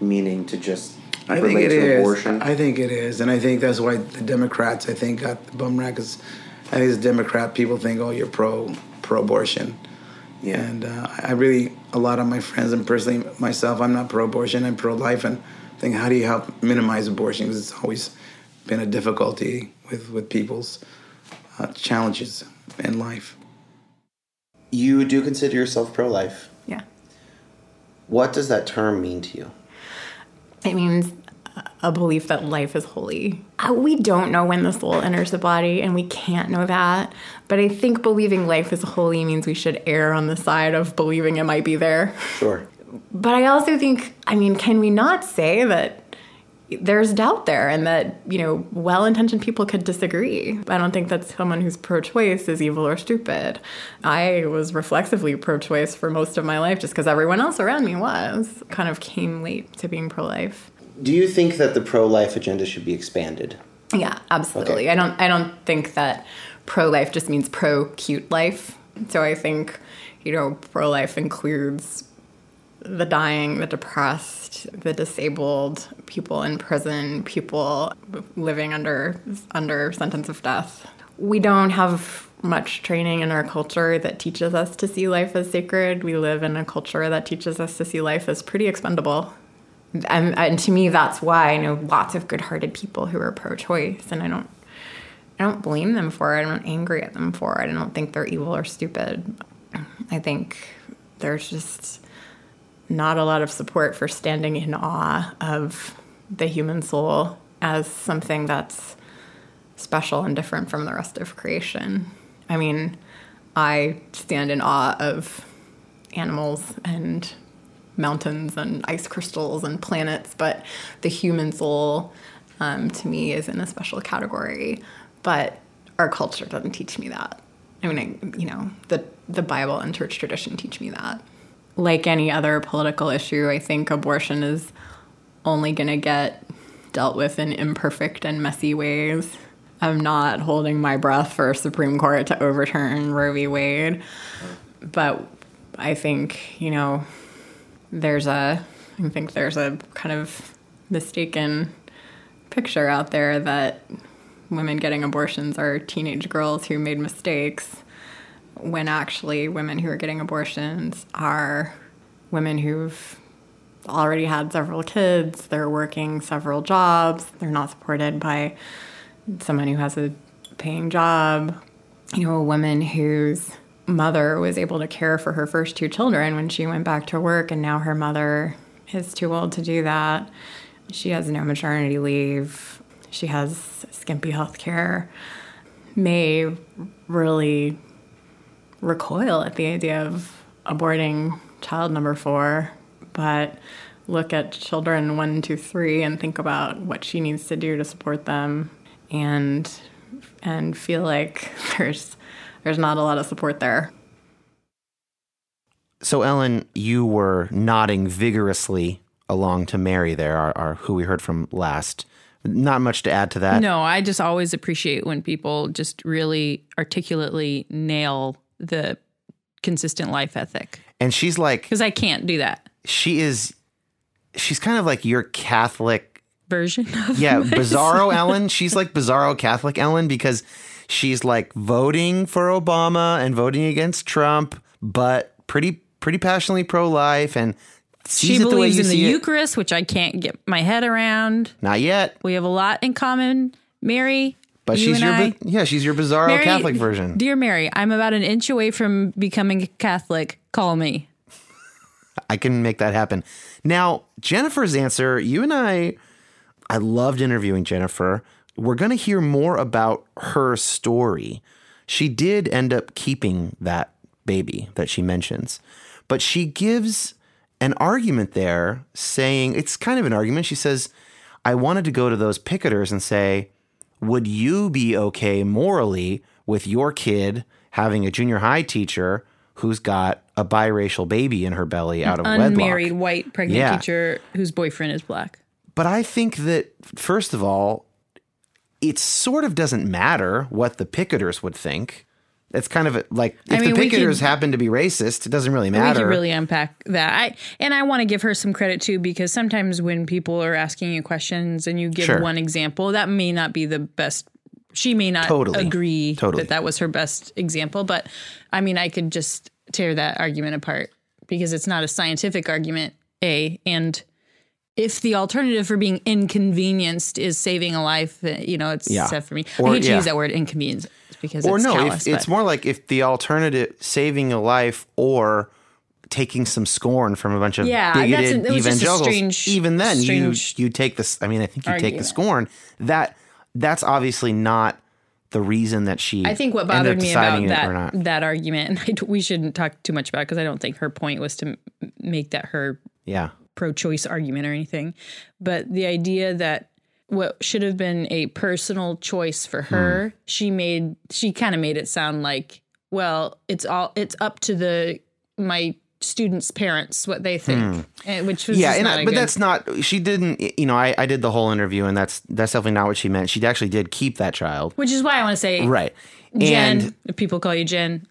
Meaning to just I relate think it to is. abortion? I think it is, and I think that's why the Democrats, I think, got the bum rap. Because I think as a Democrat, people think, "Oh, you're pro pro abortion," Yeah. and uh, I really, a lot of my friends and personally myself, I'm not pro abortion. I'm pro life, and think, how do you help minimize abortion? Because it's always been a difficulty with with people's uh, challenges in life. You do consider yourself pro life. Yeah. What does that term mean to you? It means a belief that life is holy. Uh, We don't know when the soul enters the body, and we can't know that. But I think believing life is holy means we should err on the side of believing it might be there. Sure. But I also think, I mean, can we not say that there's doubt there and that, you know, well intentioned people could disagree? I don't think that someone who's pro choice is evil or stupid. I was reflexively pro choice for most of my life just because everyone else around me was. Kind of came late to being pro life. Do you think that the pro life agenda should be expanded? Yeah, absolutely. Okay. I don't I don't think that pro life just means pro cute life. So I think, you know, pro life includes the dying, the depressed, the disabled, people in prison, people living under under sentence of death. We don't have much training in our culture that teaches us to see life as sacred. We live in a culture that teaches us to see life as pretty expendable. And, and to me, that's why I know lots of good-hearted people who are pro-choice, and I don't, I don't blame them for it. I'm not angry at them for it. I don't think they're evil or stupid. I think there's just not a lot of support for standing in awe of the human soul as something that's special and different from the rest of creation. I mean, I stand in awe of animals and mountains and ice crystals and planets, but the human soul um, to me is in a special category. But our culture doesn't teach me that. I mean, I, you know, the the Bible and church tradition teach me that. Like any other political issue, I think abortion is only going to get dealt with in imperfect and messy ways. I'm not holding my breath for Supreme Court to overturn Roe v. Wade, but I think you know there's a I think there's a kind of mistaken picture out there that women getting abortions are teenage girls who made mistakes when actually women who are getting abortions are women who've already had several kids, they're working several jobs, they're not supported by someone who has a paying job. You know, a woman whose mother was able to care for her first two children when she went back to work, and now her mother is too old to do that. She has no maternity leave. she has skimpy health care, may really recoil at the idea of aborting child number four, but look at children one, two, three, and think about what she needs to do to support them, and and feel like there's there's not a lot of support there. So, Ellen, you were nodding vigorously along to Mary there, our, our who we heard from last. Not much to add to that. No, I just always appreciate when people just really articulately nail the consistent life ethic And she's like, because I can't do that she is, she's kind of like your Catholic version of Yeah. Bizarro Ellen. She's like Bizarro Catholic Ellen because she's like voting for Obama and voting against Trump, but pretty pretty passionately pro life and She the believes you in the see it. Eucharist, which I can't get my head around. Not yet, We have a lot in common, Mary. But you she's your I. yeah, she's your Bizarro Mary- Catholic version. Dear Mary, I'm about an inch away from becoming a Catholic. Call me. I can make that happen. Now, Jennifer's answer, you and I, I loved interviewing Jennifer. We're going to hear more about her story. She did end up keeping that baby that she mentions, but she gives an argument there saying it's kind of an argument. She says, I wanted to go to those picketers and say, would you be okay morally with your kid having a junior high teacher who's got a biracial baby in her belly out of a Unmarried wedlock? white pregnant Yeah. teacher whose boyfriend is black. But I think that first of all, it sort of doesn't matter what the picketers would think. It's kind of like if I mean, the picketers could- happen to be racist, it doesn't really matter. We could really unpack that. I and I want to give her some credit too because sometimes when people are asking you questions and you give Sure. one example, that may not be the best. She may not Totally. agree Totally. that that was her best example, but I mean, I could just tear that argument apart because it's not a scientific argument. A and if the alternative for being inconvenienced is saving a life, uh, you know, it's Yeah. set for me. Or- I hate to yeah. use that word inconvenience because or it's no, callous, if, it's more like if the alternative saving a life or taking some scorn from a bunch of Yeah, that's bigoted an- it just a evangelicals. strange- even then, you you take this. I mean, I think you take the scorn. That that's obviously not the reason that she. I think what bothered me about deciding it or that that argument, and I we shouldn't talk too much about because I don't think her point was to m- make that her Yeah, pro-choice argument or anything, but the idea that what should have been a personal choice for Hmm. her, she made she kind of made it sound like, well, it's all it's up to the my students' parents what they think, and, which was yeah, and I, but good- that's not. She didn't. You know, I, I did the whole interview, and that's that's definitely not what she meant. She actually did keep that child, which is why I want to say right? Jen, And if people call you Jen,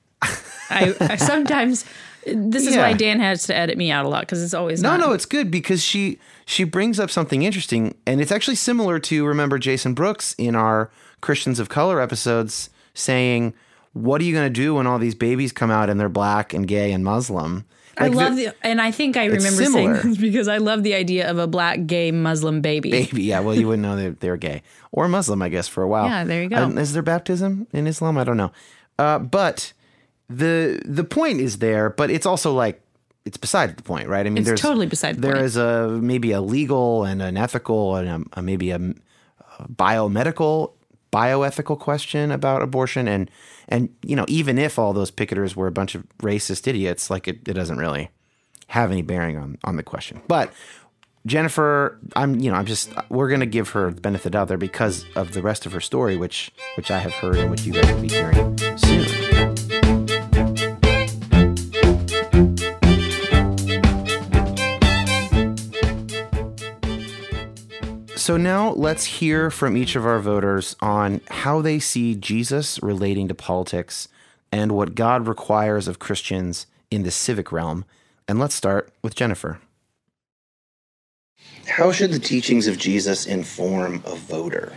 I, I sometimes this is Yeah. why Dan has to edit me out a lot because it's always No, not. no, it's good because she she brings up something interesting, and it's actually similar to remember Jason Brooks in our Christians of Color episodes saying, "What are you going to do when all these babies come out and they're black and gay and Muslim?" I Like, love the- and I think I remember similar. saying this because I love the idea of a black gay Muslim baby. baby. Yeah, well, you wouldn't know they they're gay or Muslim, I guess, for a while. Yeah, there you go. Uh, is there baptism in Islam? I don't know, uh, but the the point is there, but it's also like it's beside the point, right? I mean, It's there's totally beside the There point. is a maybe a legal and an ethical and a, a maybe a, a biomedical bioethical question about abortion and and you know even if all those picketers were a bunch of racist idiots like it, it doesn't really have any bearing on on the question but Jennifer, I'm you know I'm just we're gonna give her the benefit of the because of the rest of her story, which which I have heard and which you guys will be hearing soon. So now let's hear from each of our voters on how they see Jesus relating to politics and what God requires of Christians in the civic realm. And let's start with Jennifer. How should the teachings of Jesus inform a voter?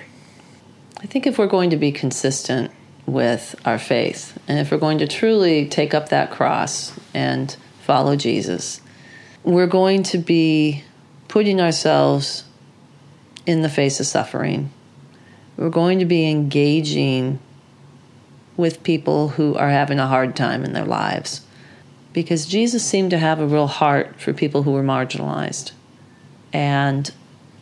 I think if we're going to be consistent with our faith, and if we're going to truly take up that cross and follow Jesus, we're going to be putting ourselves in the face of suffering. We're going to be engaging with people who are having a hard time in their lives. Because Jesus seemed to have a real heart for people who were marginalized. And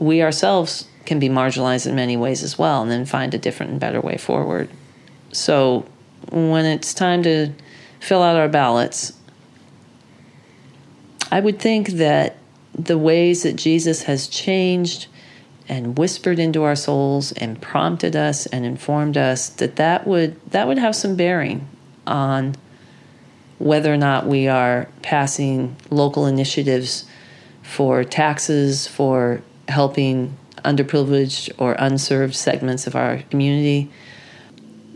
we ourselves can be marginalized in many ways as well and then find a different and better way forward. So when it's time to fill out our ballots, I would think that the ways that Jesus has changed and whispered into our souls and prompted us and informed us that that would that would have some bearing on whether or not we are passing local initiatives for taxes for helping underprivileged or unserved segments of our community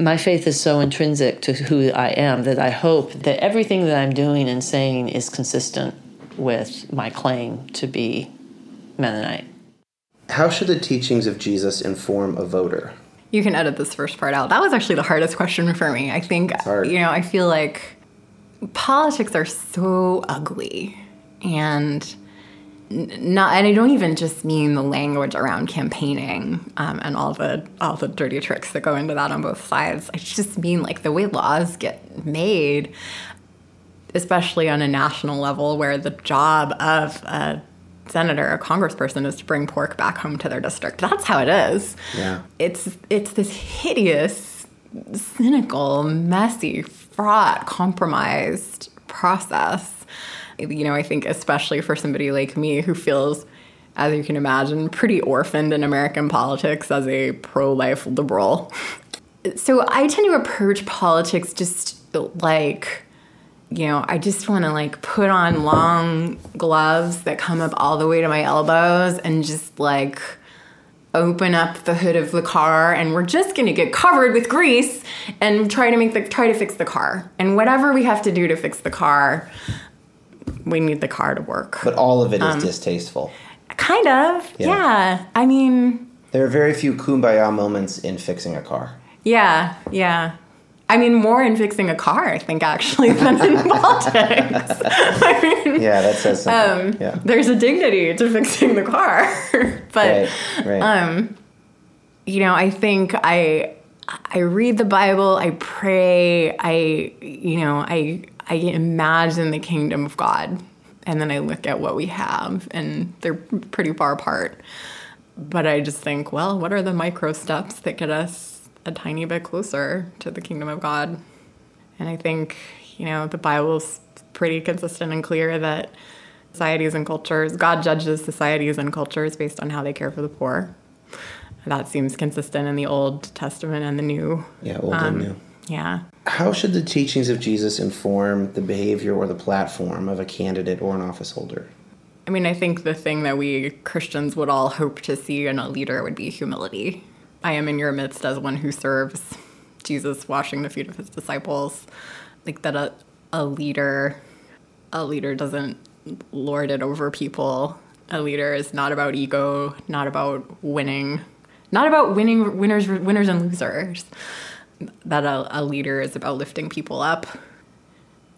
my faith is so intrinsic to who I am that I hope that everything that I'm doing and saying is consistent with my claim to be Mennonite. How should the teachings of Jesus inform a voter? You can edit this first part out. That was actually the hardest question for me. I think, you know, I feel like politics are so ugly and not and I don't even just mean the language around campaigning um, and all the all the dirty tricks that go into that on both sides. I just mean like the way laws get made, especially on a national level, where the job of a senator, a congressperson, is to bring pork back home to their district. That's how it is. Yeah, it's it's this hideous, cynical, messy, fraught, compromised process you know, I think especially for somebody like me who feels, as you can imagine, pretty orphaned in American politics as a pro life liberal. So I tend to approach politics just like, you know, I just want to like put on long gloves that come up all the way to my elbows and just like open up the hood of the car and we're just going to get covered with grease and try to make the try to fix the car and whatever we have to do to fix the car we need the car to work. But all of it is um, distasteful. Kind of. Yeah. yeah. I mean, there are very few kumbaya moments in fixing a car. Yeah, yeah. I mean, more in fixing a car, I think, actually, than in politics. I mean, yeah, that says something. Um, yeah. There's a dignity to fixing the car, but right, right. um, you know, I think I I read the Bible, I pray, I you know, I I imagine the kingdom of God. And then I look at what we have, and they're pretty far apart. But I just think, well, what are the micro steps that get us a tiny bit closer to the kingdom of God? And I think, you know, the Bible's pretty consistent and clear that societies and cultures, God judges societies and cultures based on how they care for the poor. That seems consistent in the Old Testament and the New. Yeah, Old um, and New. Yeah. How should the teachings of Jesus inform the behavior or the platform of a candidate or an office holder? I mean, I think the thing that we Christians would all hope to see in a leader would be humility. I am in your midst as one who serves. Jesus washing the feet of his disciples. Like that a, a leader a leader doesn't lord it over people. A leader is not about ego, not about winning, not about winning winners winners and losers that a, a leader is about lifting people up.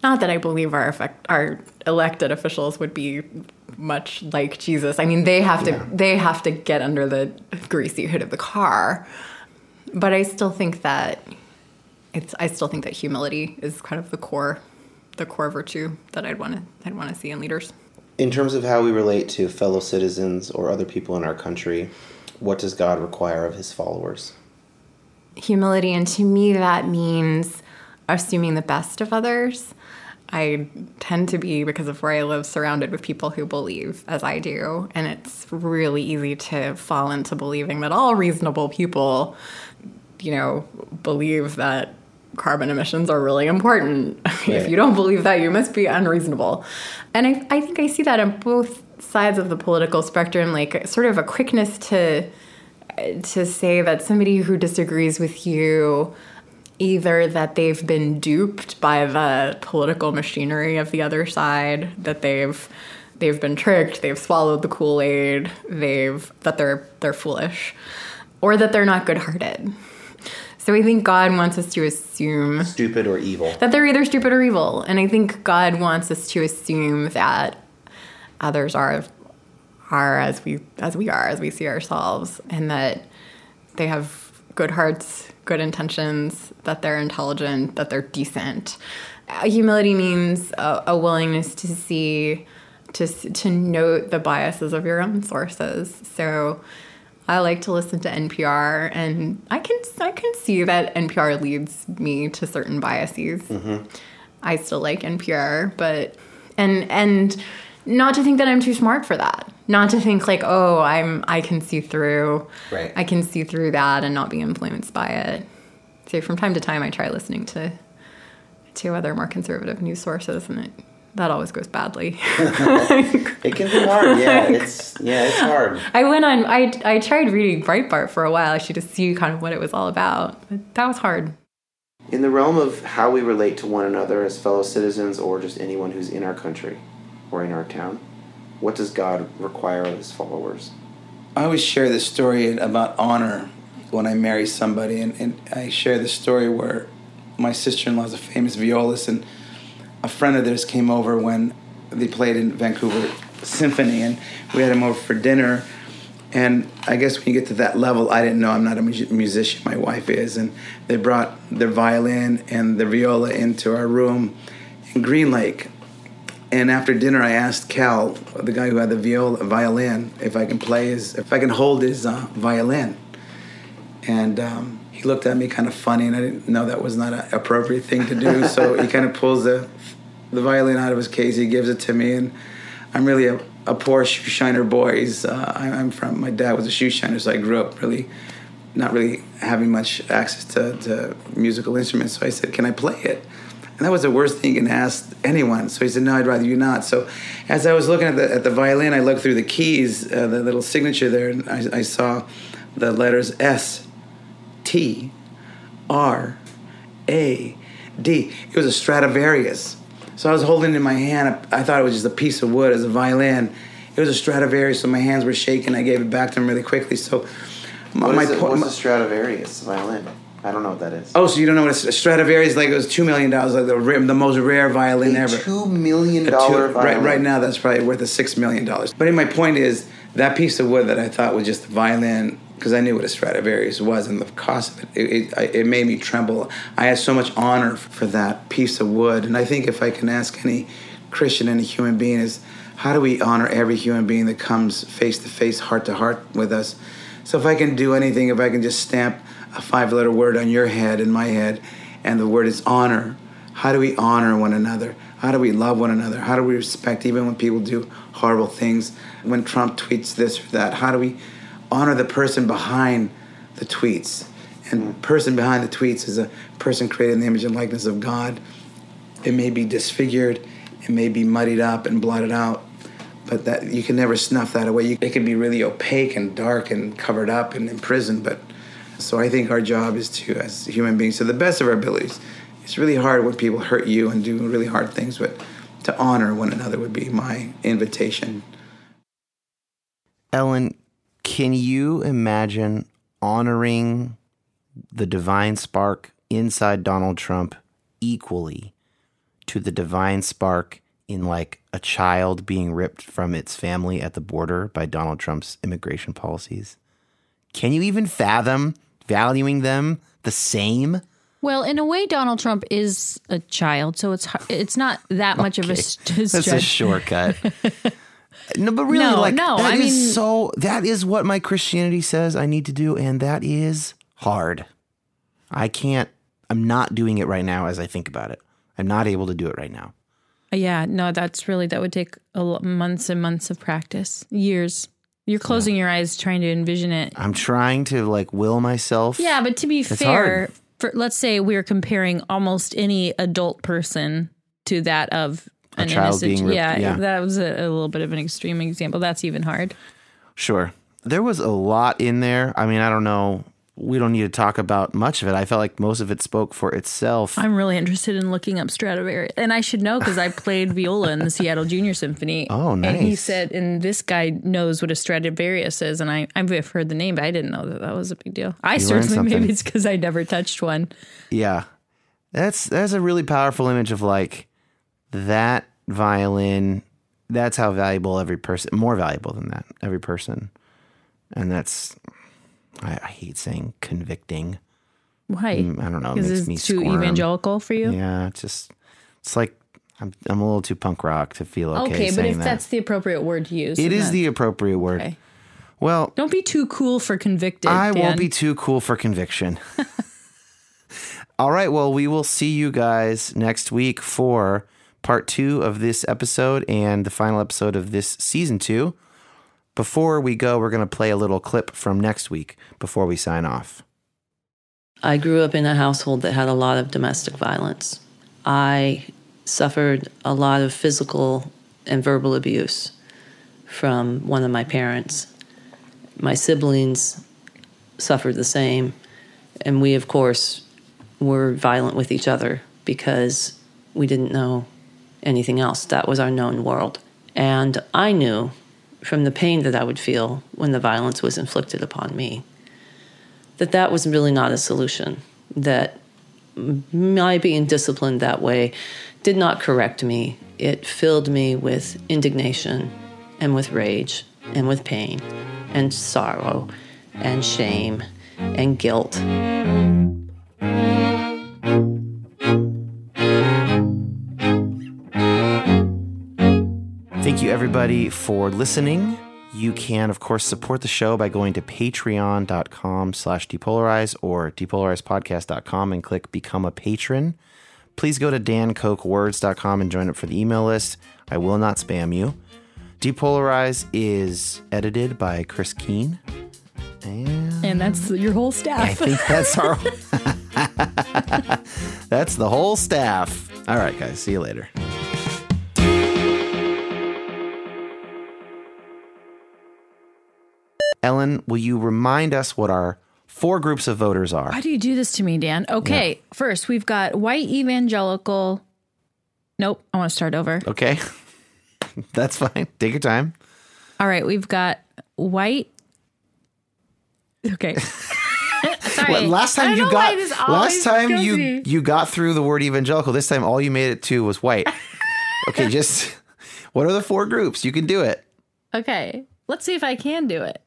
Not that I believe our effect, our elected officials would be much like Jesus. I mean, they have to yeah. they have to get under the greasy hood of the car. But I still think that it's I still think that humility is kind of the core the core virtue that I'd want to I'd want to see in leaders. In terms of how we relate to fellow citizens or other people in our country, what does God require of his followers? humility. And to me, that means assuming the best of others. I tend to be, because of where I live, surrounded with people who believe as I do. And it's really easy to fall into believing that all reasonable people, you know, believe that carbon emissions are really important. Right. if you don't believe that, you must be unreasonable. And I, I think I see that on both sides of the political spectrum, like sort of a quickness to to say that somebody who disagrees with you either that they've been duped by the political machinery of the other side that they've they've been tricked they've swallowed the kool-aid they've that they're they're foolish or that they're not good-hearted. So i think god wants us to assume stupid or evil. that they're either stupid or evil and i think god wants us to assume that others are are as we as we are as we see ourselves and that they have good hearts good intentions that they're intelligent that they're decent uh, humility means a, a willingness to see to to note the biases of your own sources. So I like to listen to NPR, and I can I can see that NPR leads me to certain biases. I still like NPR, but and and not to think that I'm too smart for that. Not to think like, oh, I'm I can see through. Right. I can see through that and not be influenced by it. So from time to time, I try listening to to other more conservative news sources, and it that always goes badly. It can be hard. Yeah, it's yeah, it's hard. I went on. I I tried reading Breitbart for a while actually to see kind of what it was all about. But that was hard. In the realm of how we relate to one another as fellow citizens or just anyone who's in our country or in our town, what does God require of his followers? I always share this story about honor when I marry somebody, and, and I share the story where my sister in law is a famous violist, and a friend of theirs came over when they played in Vancouver Symphony, and we had him over for dinner. And I guess when you get to that level, I didn't know I'm not a musician. My wife is, and they brought their violin and their viola into our room in Green Lake. And after dinner, I asked Cal, the guy who had the viola, violin, if I can play his, if I can hold his uh, violin. And um, he looked at me kind of funny, and I didn't know that was not an appropriate thing to do. so he kind of pulls the the violin out of his case. He gives it to me, and I'm really a, a poor shoe shiner boy. He's, uh, I- I'm from. My dad was a shoe shiner, so I grew up really not really having much access to, to musical instruments. So I said, "Can I play it?" And that was the worst thing you can ask anyone. So he said, "No, I'd rather you not." So as I was looking at the at the violin, I looked through the keys, uh, the little signature there, and I, I saw the letters S, T, R, A, D. It was a Stradivarius. So I was holding it in my hand. I thought it was just a piece of wood as a violin. It was a Stradivarius, so my hands were shaking. I gave it back to him really quickly. So my, What my is it, what's my- a Stradivarius violin? I don't know what that is. Oh, so you don't know what a Stradivarius like? It was two million dollars, like the rare- the most rare violin a ever. Two million dollar violin. right right now that's probably worth a six million dollars. But my point is that piece of wood that I thought was just a violin because I knew what a Stradivarius was and the cost of it. It, it, it made me tremble. I had so much honor for that piece of wood, and I think if I can ask any Christian, any human being, is how do we honor every human being that comes face to face, heart to heart with us? So if I can do anything, if I can just stamp a five letter word on your head and my head, and the word is honor, how do we honor one another? How do we love one another? How do we respect even when people do horrible things? When Trump tweets this or that, how do we honor the person behind the tweets? And person behind the tweets is a person created in the image and likeness of God. It may be disfigured, it may be muddied up and blotted out, but that you can never snuff that away. You, it can be really opaque and dark and covered up and imprisoned. But so I think our job is to, as human beings, to the best of our abilities. It's really hard when people hurt you and do really hard things, but to honor one another would be my invitation. Ellen, can you imagine honoring the divine spark inside Donald Trump equally to the divine spark in like a child being ripped from its family at the border by Donald Trump's immigration policies? Can you even fathom valuing them the same? Well, in a way, Donald Trump is a child, so it's har- it's not that much of a st- That's a shortcut. no, but really, No, like no, that I is mean- so. That is what my Christianity says I need to do, and that is hard. I can't. I'm not doing it right now. As I think about it, I'm not able to do it right now. Yeah, no, that's really that would take a months and months of practice, years. You're closing your eyes trying to envision it. I'm trying to like will myself. Yeah, but to be It's fair, for let's say we're comparing almost any adult person to that of A an child innocent. being ripped- yeah, yeah. that was a, a little bit of an extreme example. That's even hard. Sure. There was a lot in there. I mean, I don't know. We don't need to talk about much of it. I felt like most of it spoke for itself. I'm really interested in looking up Stradivarius, and I should know because I played viola in the Seattle Junior Symphony. Oh, nice! And he said, and this guy knows what a Stradivarius is, and I I've heard the name, but I didn't know that that was a big deal. I You certainly maybe it's because I never touched one. Yeah. That's that's a really powerful image of like that violin. That's how valuable every person, more valuable than that, every person. And that's, I, I hate saying convicting. Why? Mm, I don't know. It makes me too squirm. evangelical for you? Yeah, it's just, it's like, I'm I'm a little too punk rock to feel okay. Okay, but if that. that's the appropriate word to use, it is the appropriate word. Okay. Well, Don't be too cool for convicted. I Dan. won't be too cool for conviction. All right. Well, we will see you guys next week for part two of this episode and the final episode of this season two. Before we go, we're going to play a little clip from next week before we sign off. I grew up in a household that had a lot of domestic violence. I suffered a lot of physical and verbal abuse from one of my parents. My siblings suffered the same, and we, of course, were violent with each other because we didn't know anything else. That was our known world. And I knew from the pain that I would feel when the violence was inflicted upon me that that was really not a solution. That my being disciplined that way did not correct me. It filled me with indignation and with rage and with pain and sorrow and shame and guilt. Everybody, for listening. You can, of course, support the show by going to patreon.com slash depolarize or depolarizepodcast.com and click become a patron. Please go to dankochwords.com and join up for the email list. I will not spam you. Depolarize is edited by Chris Keene. And And that's your whole staff. I think that's our That's the whole staff. All right, guys. See you later. Ellen, will you remind us what our four groups of voters are? Why do you do this to me, Dan? Okay, first we've got white evangelical. Nope, I want to start over. Okay. That's fine. Take your time. All right, we've got white. Okay. Sorry. Last time you got last time you me. you got through the word evangelical. This time all you made it to was white. okay, just what are the four groups? You can do it. Okay, let's see if I can do it.